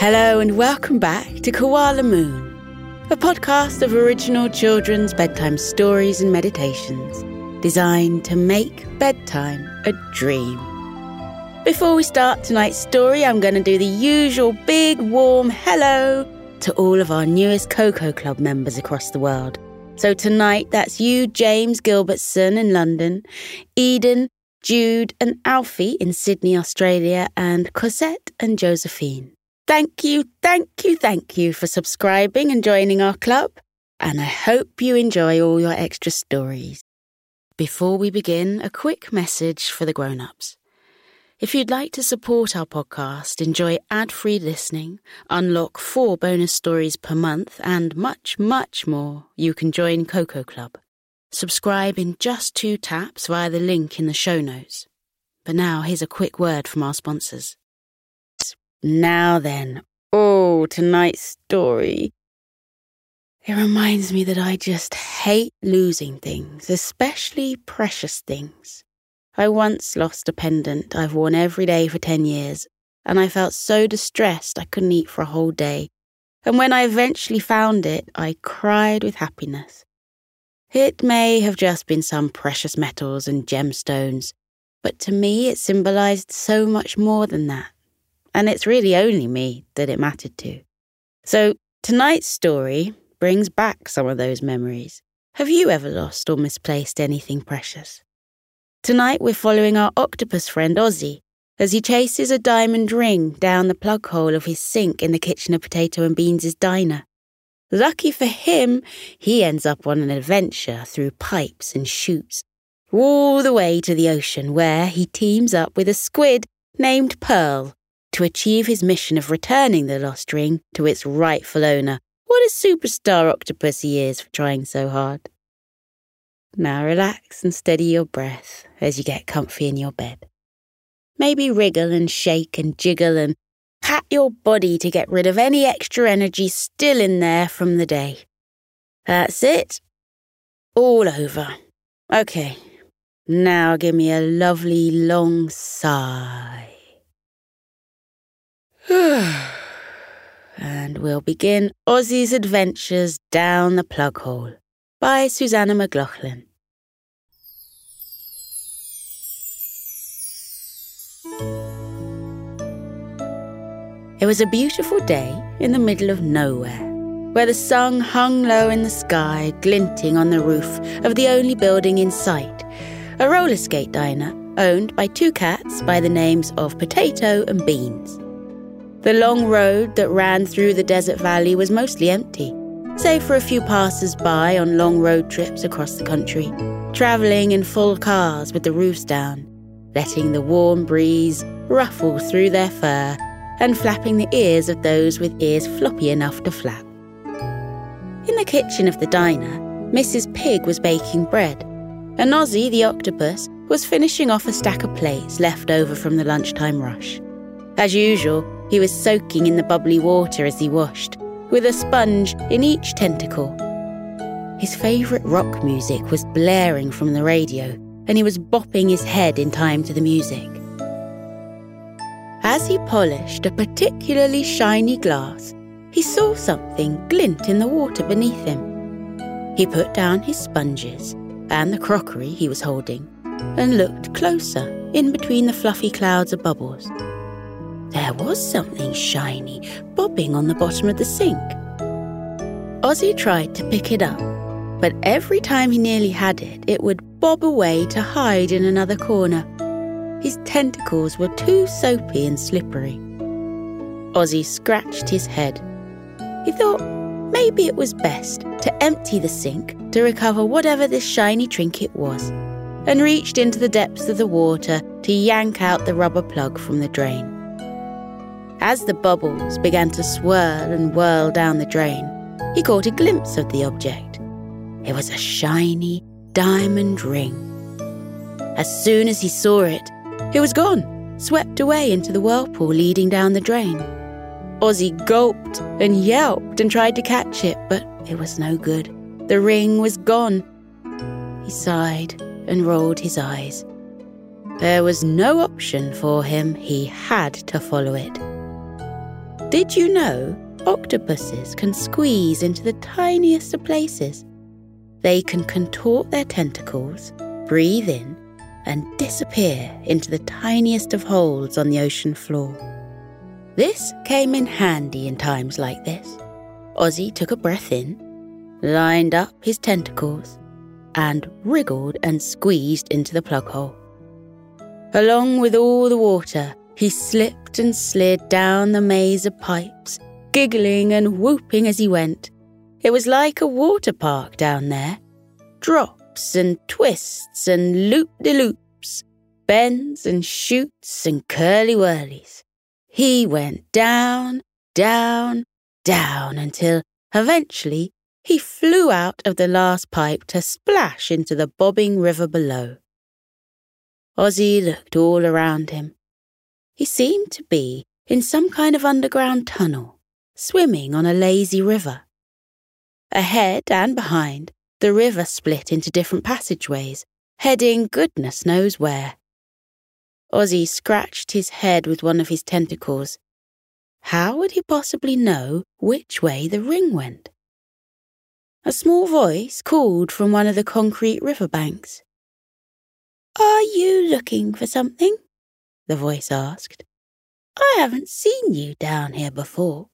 Hello and welcome back to Koala Moon, a podcast of original children's bedtime stories and meditations designed to make bedtime a dream. Before we start tonight's story, I'm going to do the usual big warm hello to all of our newest Koko Club members across the world. So tonight, that's you, James Gilbertson in London, Eden, Jude, and Alfie in Sydney, Australia, and Cosette and Josephine. Thank you, thank you, thank you for subscribing and joining our club, and I hope you enjoy all your extra stories. Before we begin, a quick message for the grown ups. If you'd like to support our podcast, enjoy ad free listening, unlock four bonus stories per month, and much, much more, you can join Koko Club. Subscribe in just two taps via the link in the show notes. But now, here's a quick word from our sponsors. Now then, oh, tonight's story. It reminds me that I just hate losing things, especially precious things. I once lost a pendant I've worn every day for 10 years, and I felt so distressed I couldn't eat for a whole day. And when I eventually found it, I cried with happiness. It may have just been some precious metals and gemstones, but to me it symbolized so much more than that and it's really only me that it mattered to. So tonight's story brings back some of those memories. Have you ever lost or misplaced anything precious? Tonight we're following our octopus friend Ozzy as he chases a diamond ring down the plug hole of his sink in the kitchen of Potato and Beans' diner. Lucky for him, he ends up on an adventure through pipes and chutes, all the way to the ocean where he teams up with a squid named Pearl to achieve his mission of returning the lost ring to its rightful owner. What a superstar octopus he is for trying so hard. Now relax and steady your breath as you get comfy in your bed. Maybe wriggle and shake and jiggle and pat your body to get rid of any extra energy still in there from the day. That's it. All over. Okay. Now give me a lovely long sigh. And we'll begin Ozzy's Adventures Down the Plug Hole by Susanna McLaughlin. It was a beautiful day in the middle of nowhere, where the sun hung low in the sky, glinting on the roof of the only building in sight, a roller skate diner owned by two cats by the names of Potato and Beans. The long road that ran through the desert valley was mostly empty, save for a few passers by on long road trips across the country, travelling in full cars with the roofs down, letting the warm breeze ruffle through their fur and flapping the ears of those with ears floppy enough to flap. In the kitchen of the diner, Mrs. Pig was baking bread, and Ozzy the octopus was finishing off a stack of plates left over from the lunchtime rush. As usual, he was soaking in the bubbly water as he washed, with a sponge in each tentacle. His favourite rock music was blaring from the radio, and he was bopping his head in time to the music. As he polished a particularly shiny glass, he saw something glint in the water beneath him. He put down his sponges and the crockery he was holding and looked closer in between the fluffy clouds of bubbles. There was something shiny bobbing on the bottom of the sink. Ozzy tried to pick it up, but every time he nearly had it, it would bob away to hide in another corner. His tentacles were too soapy and slippery. Ozzy scratched his head. He thought maybe it was best to empty the sink to recover whatever this shiny trinket was, and reached into the depths of the water to yank out the rubber plug from the drain. As the bubbles began to swirl and whirl down the drain, he caught a glimpse of the object. It was a shiny diamond ring. As soon as he saw it, it was gone, swept away into the whirlpool leading down the drain. Ozzy gulped and yelped and tried to catch it, but it was no good. The ring was gone. He sighed and rolled his eyes. There was no option for him, he had to follow it. Did you know octopuses can squeeze into the tiniest of places? They can contort their tentacles, breathe in, and disappear into the tiniest of holes on the ocean floor. This came in handy in times like this. Ozzy took a breath in, lined up his tentacles, and wriggled and squeezed into the plug hole. Along with all the water, he slipped and slid down the maze of pipes, giggling and whooping as he went. It was like a water park down there. Drops and twists and loop de loops, bends and chutes and curly whirlies. He went down, down, down until eventually he flew out of the last pipe to splash into the bobbing river below. Ozzy looked all around him. He seemed to be in some kind of underground tunnel, swimming on a lazy river. Ahead and behind, the river split into different passageways, heading goodness knows where. Ozzy scratched his head with one of his tentacles. How would he possibly know which way the ring went? A small voice called from one of the concrete river banks. Are you looking for something? The voice asked. I haven't seen you down here before.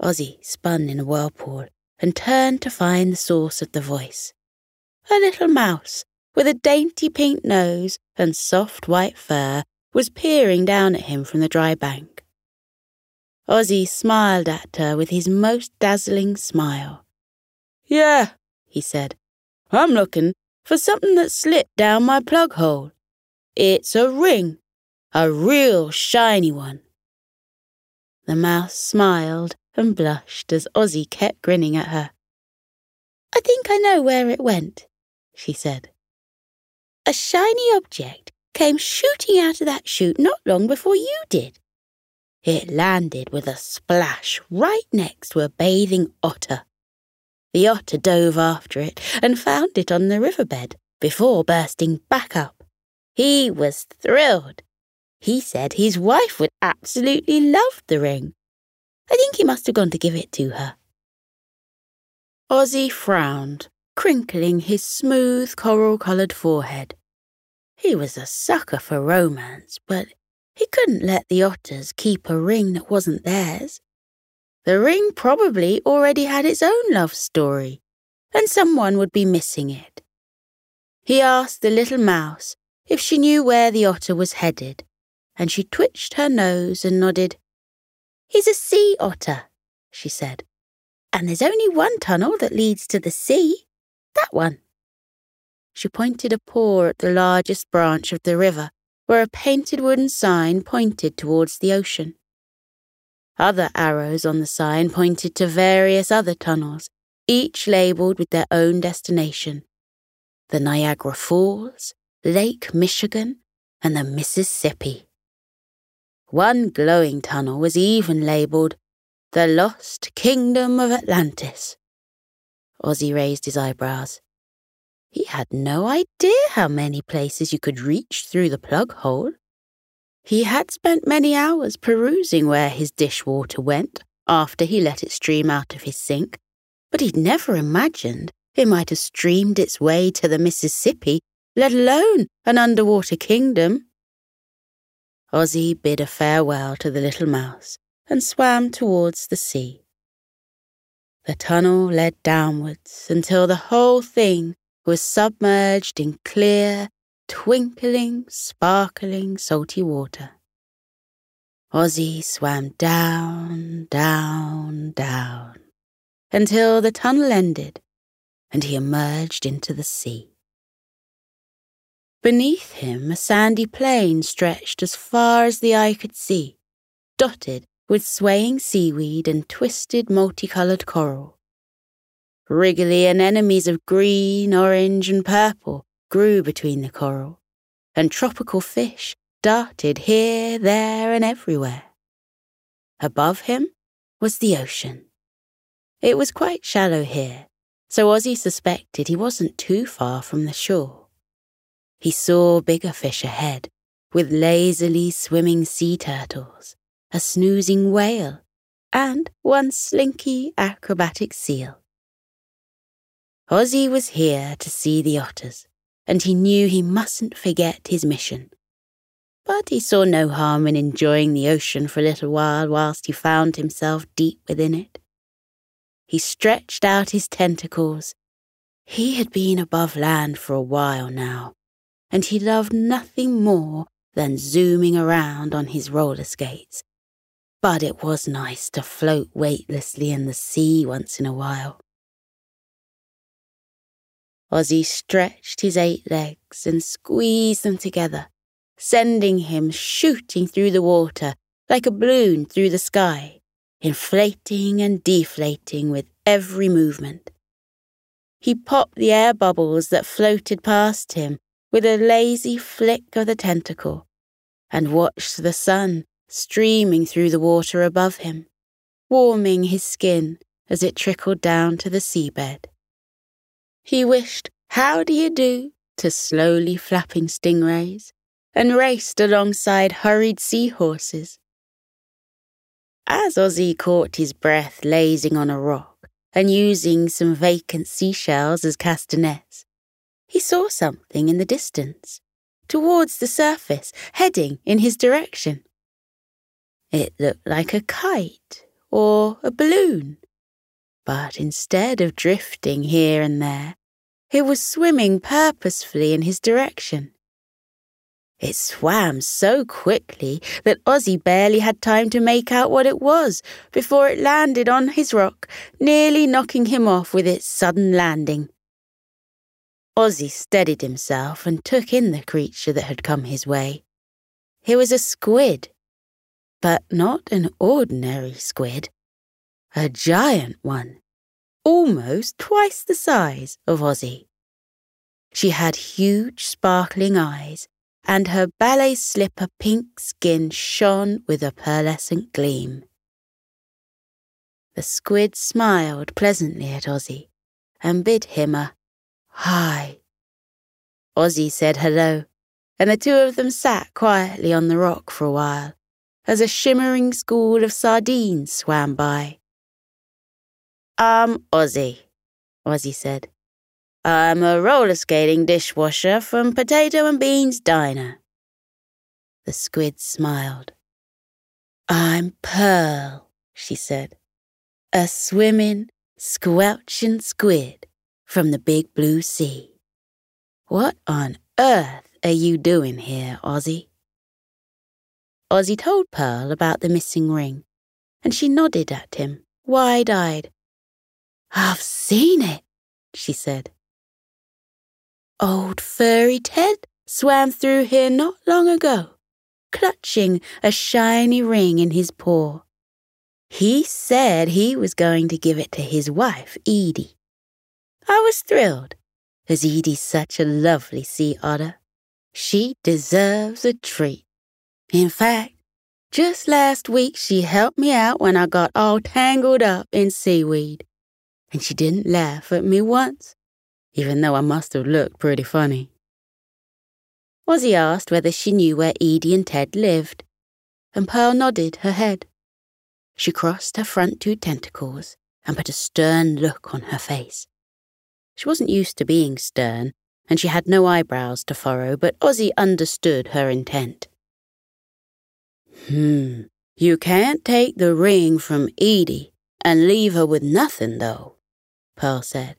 Ozzy spun in a whirlpool and turned to find the source of the voice. A little mouse with a dainty pink nose and soft white fur was peering down at him from the dry bank. Ozzy smiled at her with his most dazzling smile. Yeah, he said. I'm looking for something that slipped down my plug hole. It's a ring, a real shiny one. The mouse smiled and blushed as Ozzy kept grinning at her. I think I know where it went, she said. A shiny object came shooting out of that chute not long before you did. It landed with a splash right next to a bathing otter. The otter dove after it and found it on the riverbed before bursting back up. He was thrilled. He said his wife would absolutely love the ring. I think he must have gone to give it to her. Ozzy frowned, crinkling his smooth coral coloured forehead. He was a sucker for romance, but he couldn't let the otters keep a ring that wasn't theirs. The ring probably already had its own love story, and someone would be missing it. He asked the little mouse if she knew where the otter was headed, and she twitched her nose and nodded. He's a sea otter, she said, and there's only one tunnel that leads to the sea. That one. She pointed a paw at the largest branch of the river where a painted wooden sign pointed towards the ocean. Other arrows on the sign pointed to various other tunnels, each labelled with their own destination the Niagara Falls, Lake Michigan, and the Mississippi. One glowing tunnel was even labelled the Lost Kingdom of Atlantis. Ozzy raised his eyebrows. He had no idea how many places you could reach through the plug hole. He had spent many hours perusing where his dishwater went after he let it stream out of his sink, but he'd never imagined it might have streamed its way to the Mississippi, let alone an underwater kingdom. Ozzy bid a farewell to the little mouse and swam towards the sea. The tunnel led downwards until the whole thing was submerged in clear, twinkling, sparkling, salty water. Ozzy swam down, down, down, until the tunnel ended and he emerged into the sea. Beneath him, a sandy plain stretched as far as the eye could see, dotted with swaying seaweed and twisted multicoloured coral. Wriggly anemones of green, orange, and purple grew between the coral, and tropical fish darted here, there, and everywhere. Above him was the ocean. It was quite shallow here, so Ozzy suspected he wasn't too far from the shore. He saw bigger fish ahead, with lazily swimming sea turtles, a snoozing whale, and one slinky acrobatic seal. Ozzy was here to see the otters, and he knew he mustn't forget his mission. But he saw no harm in enjoying the ocean for a little while whilst he found himself deep within it. He stretched out his tentacles. He had been above land for a while now, and he loved nothing more than zooming around on his roller skates. But it was nice to float weightlessly in the sea once in a while. Ozzy stretched his eight legs and squeezed them together, sending him shooting through the water like a balloon through the sky, inflating and deflating with every movement. He popped the air bubbles that floated past him with a lazy flick of the tentacle and watched the sun streaming through the water above him, warming his skin as it trickled down to the seabed. He wished how do you do to slowly flapping stingrays and raced alongside hurried seahorses. As Ozzy caught his breath lazing on a rock and using some vacant seashells as castanets, he saw something in the distance, towards the surface, heading in his direction. It looked like a kite or a balloon, but instead of drifting here and there, it was swimming purposefully in his direction. It swam so quickly that Ozzy barely had time to make out what it was before it landed on his rock, nearly knocking him off with its sudden landing. Ozzy steadied himself and took in the creature that had come his way. It was a squid, but not an ordinary squid, a giant one almost twice the size of Ozzy. She had huge sparkling eyes, and her ballet slipper pink skin shone with a pearlescent gleam. The squid smiled pleasantly at Ozzy and bid him a hi. Ozzy said hello, and the two of them sat quietly on the rock for a while as a shimmering school of sardines swam by. I'm Ozzy, Ozzy said. I'm a roller skating dishwasher from Potato and Beans Diner. The squid smiled. I'm Pearl, she said. A swimming, squelching squid from the big blue sea. What on earth are you doing here, Ozzy? Ozzy told Pearl about the missing ring, and she nodded at him, wide eyed, I've seen it, she said. Old furry Ted swam through here not long ago, clutching a shiny ring in his paw. He said he was going to give it to his wife, Edie. I was thrilled, as Edie's such a lovely sea otter. She deserves a treat. In fact, just last week she helped me out when I got all tangled up in seaweed and she didn't laugh at me once, even though I must have looked pretty funny. Ozzy asked whether she knew where Edie and Ted lived, and Pearl nodded her head. She crossed her front two tentacles and put a stern look on her face. She wasn't used to being stern, and she had no eyebrows to furrow, but Ozzy understood her intent. Hmm, you can't take the ring from Edie and leave her with nothing, though. Pearl said.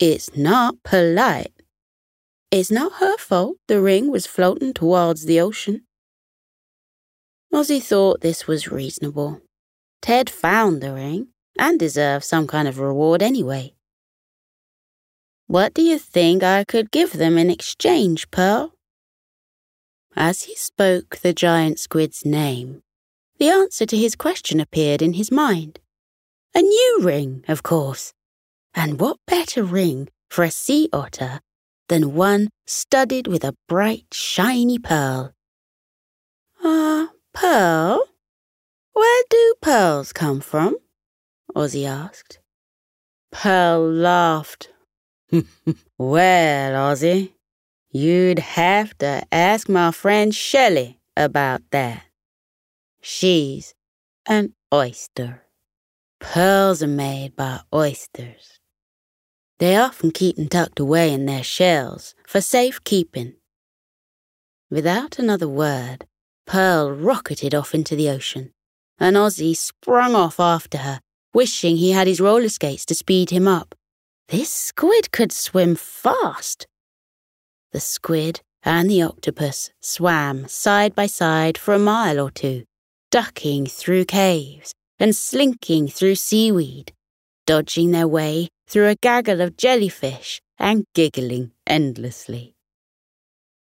It's not polite. It's not her fault the ring was floating towards the ocean. Ozzy thought this was reasonable. Ted found the ring and deserved some kind of reward anyway. What do you think I could give them in exchange, Pearl? As he spoke the giant squid's name, the answer to his question appeared in his mind. A new ring, of course. And what better ring for a sea otter than one studded with a bright, shiny pearl? Ah, uh, pearl? Where do pearls come from? Ozzy asked. Pearl laughed. Well, Ozzy, you'd have to ask my friend Shelley about that. She's an oyster. Pearls are made by oysters. They often keep them tucked away in their shells for safe keeping. Without another word, Pearl rocketed off into the ocean, and Ozzy sprung off after her, wishing he had his roller skates to speed him up. This squid could swim fast. The squid and the octopus swam side by side for a mile or two, ducking through caves and slinking through seaweed, dodging their way through a gaggle of jellyfish and giggling endlessly.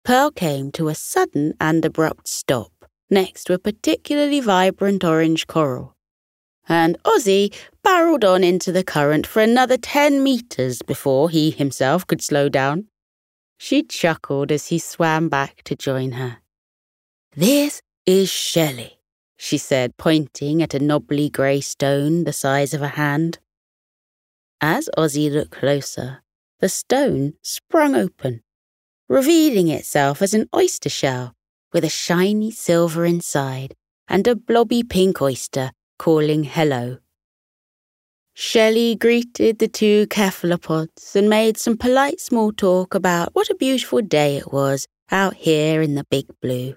Pearl came to a sudden and abrupt stop next to a particularly vibrant orange coral, and Ozzy barreled on into the current for another ten metres before he himself could slow down. She chuckled as he swam back to join her. This is Shelley, she said, pointing at a knobbly grey stone the size of a hand. As Ozzy looked closer, the stone sprung open, revealing itself as an oyster shell with a shiny silver inside and a blobby pink oyster calling hello. Shelley greeted the two cephalopods and made some polite small talk about what a beautiful day it was out here in the big blue.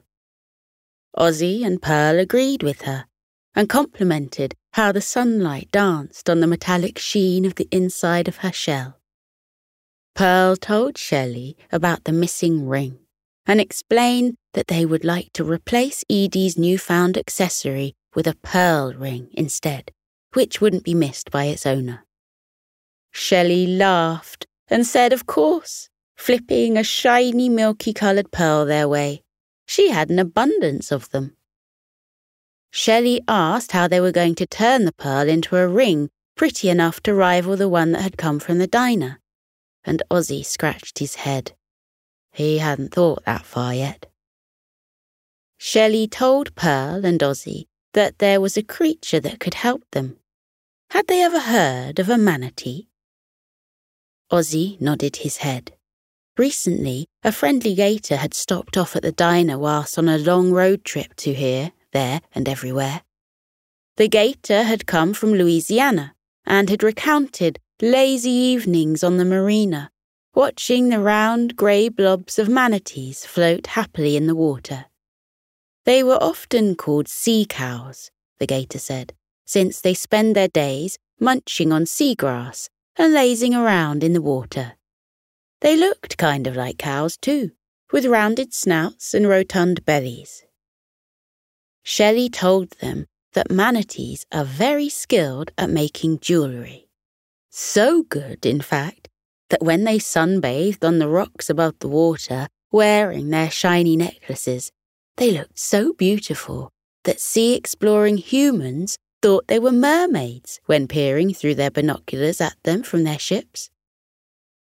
Ozzy and Pearl agreed with her and complimented how the sunlight danced on the metallic sheen of the inside of her shell. Pearl told Shelley about the missing ring and explained that they would like to replace Edie's newfound accessory with a pearl ring instead, which wouldn't be missed by its owner. Shelley laughed and said, Of course, flipping a shiny milky coloured pearl their way. She had an abundance of them. Shelley asked how they were going to turn the pearl into a ring pretty enough to rival the one that had come from the diner, and Ozzy scratched his head. He hadn't thought that far yet. Shelley told Pearl and Ozzy that there was a creature that could help them. Had they ever heard of a manatee? Ozzy nodded his head. Recently, a friendly gator had stopped off at the diner whilst on a long road trip to here there, and everywhere. The gator had come from Louisiana and had recounted lazy evenings on the marina, watching the round grey blobs of manatees float happily in the water. They were often called sea cows, the gator said, since they spend their days munching on seagrass and lazing around in the water. They looked kind of like cows, too, with rounded snouts and rotund bellies. Shelley told them that manatees are very skilled at making jewellery. So good, in fact, that when they sunbathed on the rocks above the water, wearing their shiny necklaces, they looked so beautiful that sea exploring humans thought they were mermaids when peering through their binoculars at them from their ships.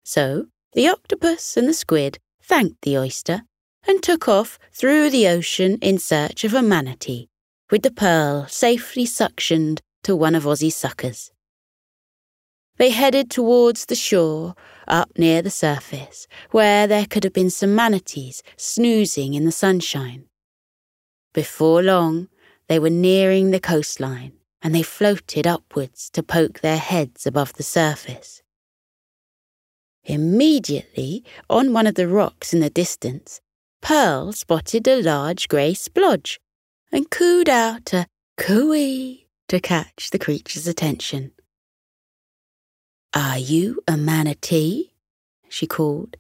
So the octopus and the squid thanked the oyster and took off through the ocean in search of a manatee, with the pearl safely suctioned to one of Ozzy's suckers. They headed towards the shore, up near the surface, where there could have been some manatees snoozing in the sunshine. Before long, they were nearing the coastline, and they floated upwards to poke their heads above the surface. Immediately, on one of the rocks in the distance, Pearl spotted a large grey splodge and cooed out a cooey to catch the creature's attention. Are you a manatee? she called.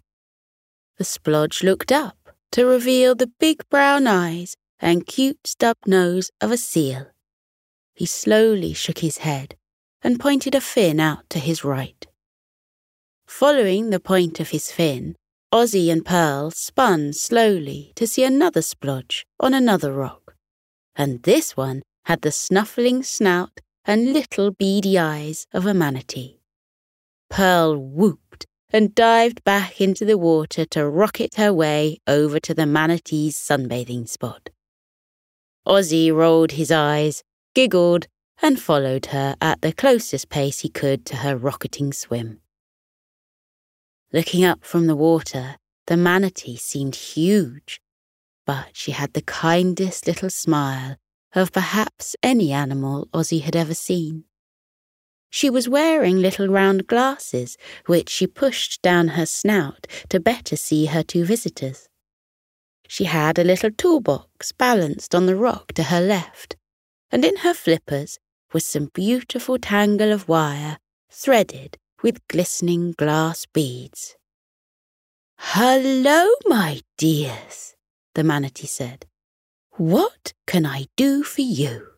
The splodge looked up to reveal the big brown eyes and cute stub nose of a seal. He slowly shook his head and pointed a fin out to his right. Following the point of his fin, Ozzy and Pearl spun slowly to see another splodge on another rock, and this one had the snuffling snout and little beady eyes of a manatee. Pearl whooped and dived back into the water to rocket her way over to the manatee's sunbathing spot. Ozzy rolled his eyes, giggled, and followed her at the closest pace he could to her rocketing swim. Looking up from the water, the manatee seemed huge, but she had the kindest little smile of perhaps any animal Ozzy had ever seen. She was wearing little round glasses, which she pushed down her snout to better see her two visitors. She had a little toolbox balanced on the rock to her left, and in her flippers was some beautiful tangle of wire threaded with glistening glass beads. Hello, my dears, the manatee said. What can I do for you?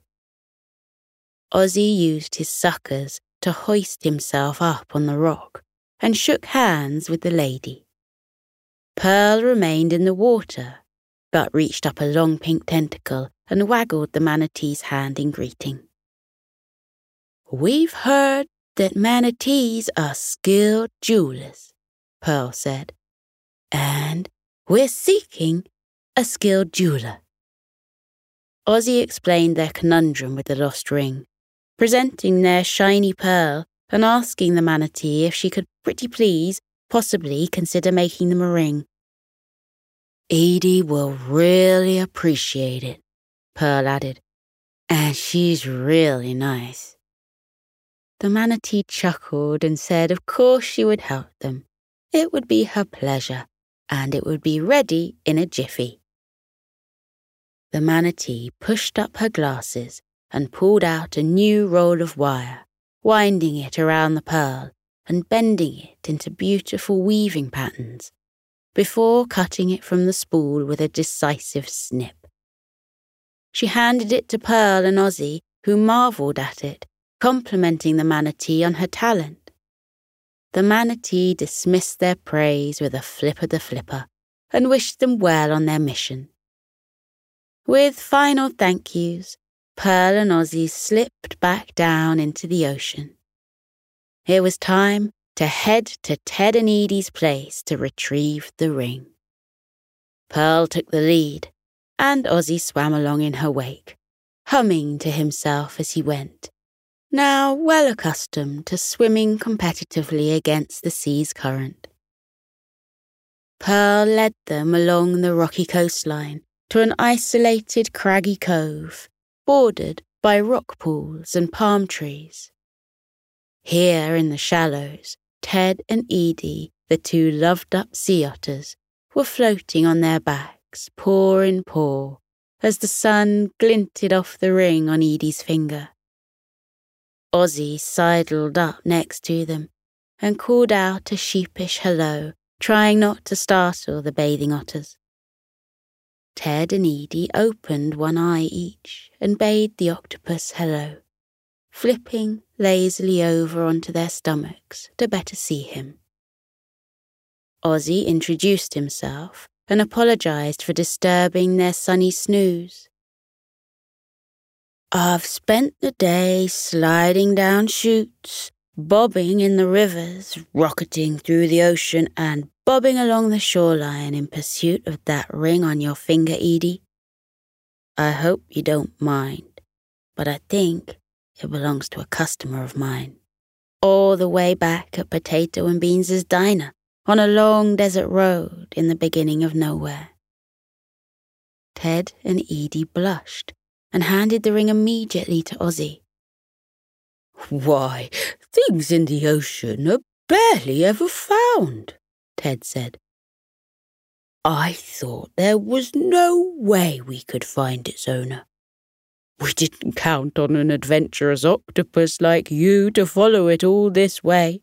Ozzy used his suckers to hoist himself up on the rock and shook hands with the lady. Pearl remained in the water, but reached up a long pink tentacle and waggled the manatee's hand in greeting. We've heard that manatees are skilled jewelers, Pearl said, and we're seeking a skilled jeweler. Ozzy explained their conundrum with the lost ring, presenting their shiny pearl and asking the manatee if she could pretty please possibly consider making them a ring. Edie will really appreciate it, Pearl added, and she's really nice. The manatee chuckled and said of course she would help them. It would be her pleasure, and it would be ready in a jiffy. The manatee pushed up her glasses and pulled out a new roll of wire, winding it around the pearl and bending it into beautiful weaving patterns, before cutting it from the spool with a decisive snip. She handed it to Pearl and Ozzy, who marvelled at it, complimenting the manatee on her talent. The manatee dismissed their praise with a flip of the flipper and wished them well on their mission. With final thank yous, Pearl and Ozzy slipped back down into the ocean. It was time to head to Ted and Edie's place to retrieve the ring. Pearl took the lead, and Ozzy swam along in her wake, humming to himself as he went, now well accustomed to swimming competitively against the sea's current. Pearl led them along the rocky coastline to an isolated craggy cove, bordered by rock pools and palm trees. Here in the shallows, Ted and Edie, the two loved up sea otters, were floating on their backs, paw in paw, as the sun glinted off the ring on Edie's finger. Ozzy sidled up next to them and called out a sheepish hello, trying not to startle the bathing otters. Ted and Edie opened one eye each and bade the octopus hello, flipping lazily over onto their stomachs to better see him. Ozzy introduced himself and apologized for disturbing their sunny snooze. I've spent the day sliding down chutes, bobbing in the rivers, rocketing through the ocean, and bobbing along the shoreline in pursuit of that ring on your finger, Edie. I hope you don't mind, but I think it belongs to a customer of mine. All the way back at Potato and Beans's diner on a long desert road in the beginning of nowhere. Ted and Edie blushed and handed the ring immediately to Ozzy. Why, things in the ocean are barely ever found, Ted said. I thought there was no way we could find its owner. We didn't count on an adventurous octopus like you to follow it all this way.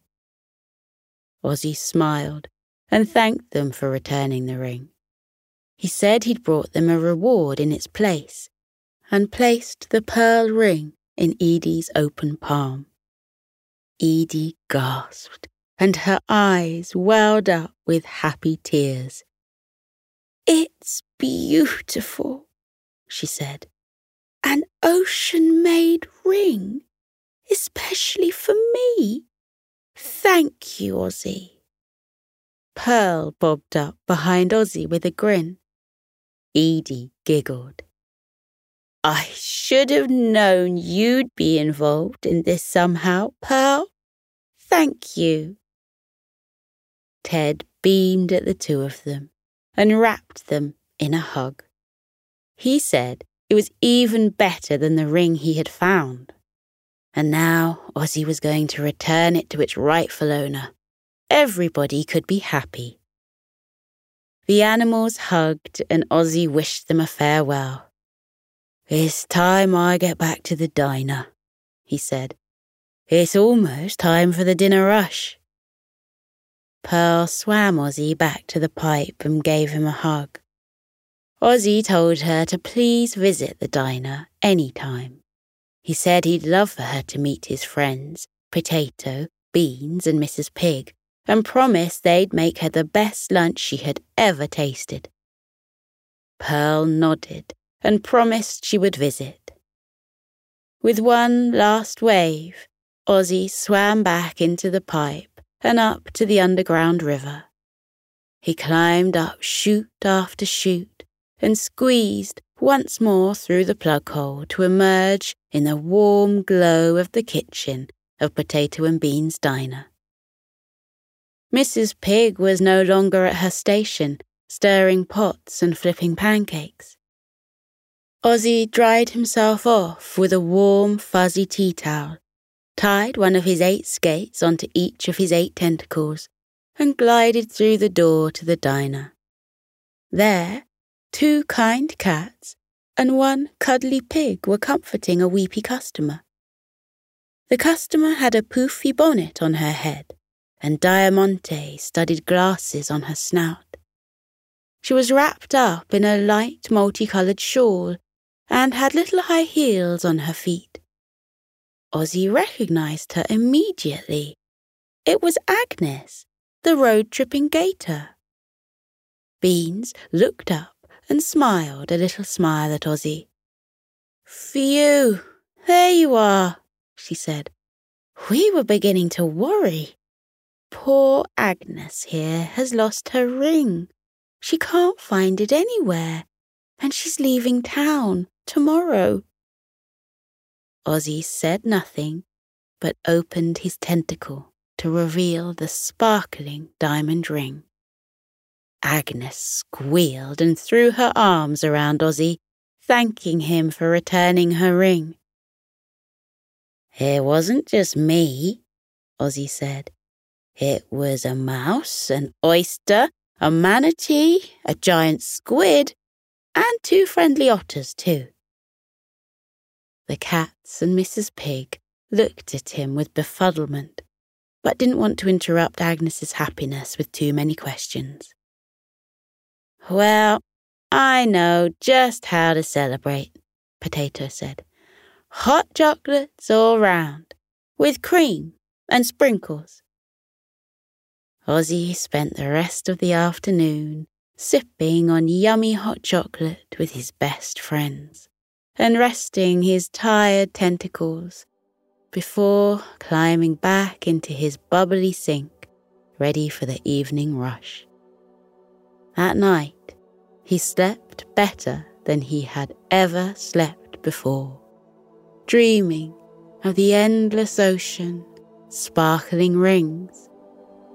Ozzy smiled and thanked them for returning the ring. He said he'd brought them a reward in its place and placed the pearl ring in Edie's open palm. Edie gasped and her eyes welled up with happy tears. It's beautiful, she said. An ocean made ring, especially for me. Thank you, Ozzy. Pearl bobbed up behind Ozzy with a grin. Edie giggled. I should have known you'd be involved in this somehow, Pearl. Thank you. Ted beamed at the two of them and wrapped them in a hug. He said It was even better than the ring he had found. And now Ozzy was going to return it to its rightful owner. Everybody could be happy. The animals hugged and Ozzy wished them a farewell. It's time I get back to the diner, he said. It's almost time for the dinner rush. Pearl swam Ozzy back to the pipe and gave him a hug. Ozzy told her to please visit the diner any time. He said he'd love for her to meet his friends, Potato, Beans, and Mrs. Pig, and promised they'd make her the best lunch she had ever tasted. Pearl nodded and promised she would visit. With one last wave, Ozzy swam back into the pipe and up to the underground river. He climbed up chute after chute and squeezed once more through the plug hole to emerge in the warm glow of the kitchen of Potato and Beans Diner. Mrs. Pig was no longer at her station, stirring pots and flipping pancakes. Ozzy dried himself off with a warm, fuzzy tea towel, tied one of his eight skates onto each of his eight tentacles, and glided through the door to the diner. There, two kind cats and one cuddly pig were comforting a weepy customer. The customer had a poofy bonnet on her head and diamante studded glasses on her snout. She was wrapped up in a light multicolored shawl and had little high heels on her feet. Ozzy recognized her immediately. It was Agnes, the road tripping gator. Beans looked up and smiled a little smile at Ozzy. Phew, there you are, she said. We were beginning to worry. Poor Agnes here has lost her ring. She can't find it anywhere, and she's leaving town tomorrow. Ozzy said nothing, but opened his tentacle to reveal the sparkling diamond ring. Agnes squealed and threw her arms around Ozzy, thanking him for returning her ring. It wasn't just me, Ozzy said. It was a mouse, an oyster, a manatee, a giant squid, and two friendly otters, too. The cats and Mrs. Pig looked at him with befuddlement, but didn't want to interrupt Agnes's happiness with too many questions. Well, I know just how to celebrate, Potato said. Hot chocolates all round, with cream and sprinkles Ozzy spent the rest of the afternoon sipping on yummy hot chocolate with his best friends and resting his tired tentacles before climbing back into his bubbly sink, ready for the evening rush. That night, he slept better than he had ever slept before, dreaming of the endless ocean, sparkling rings,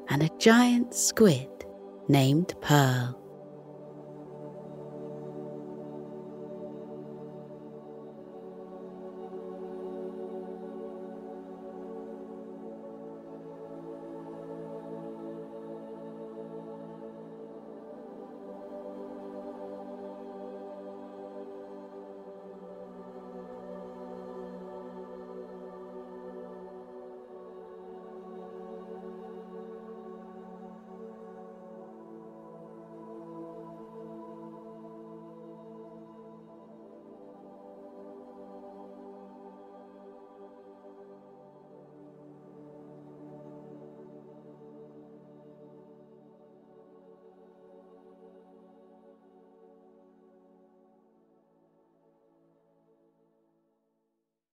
and a giant squid named Pearl.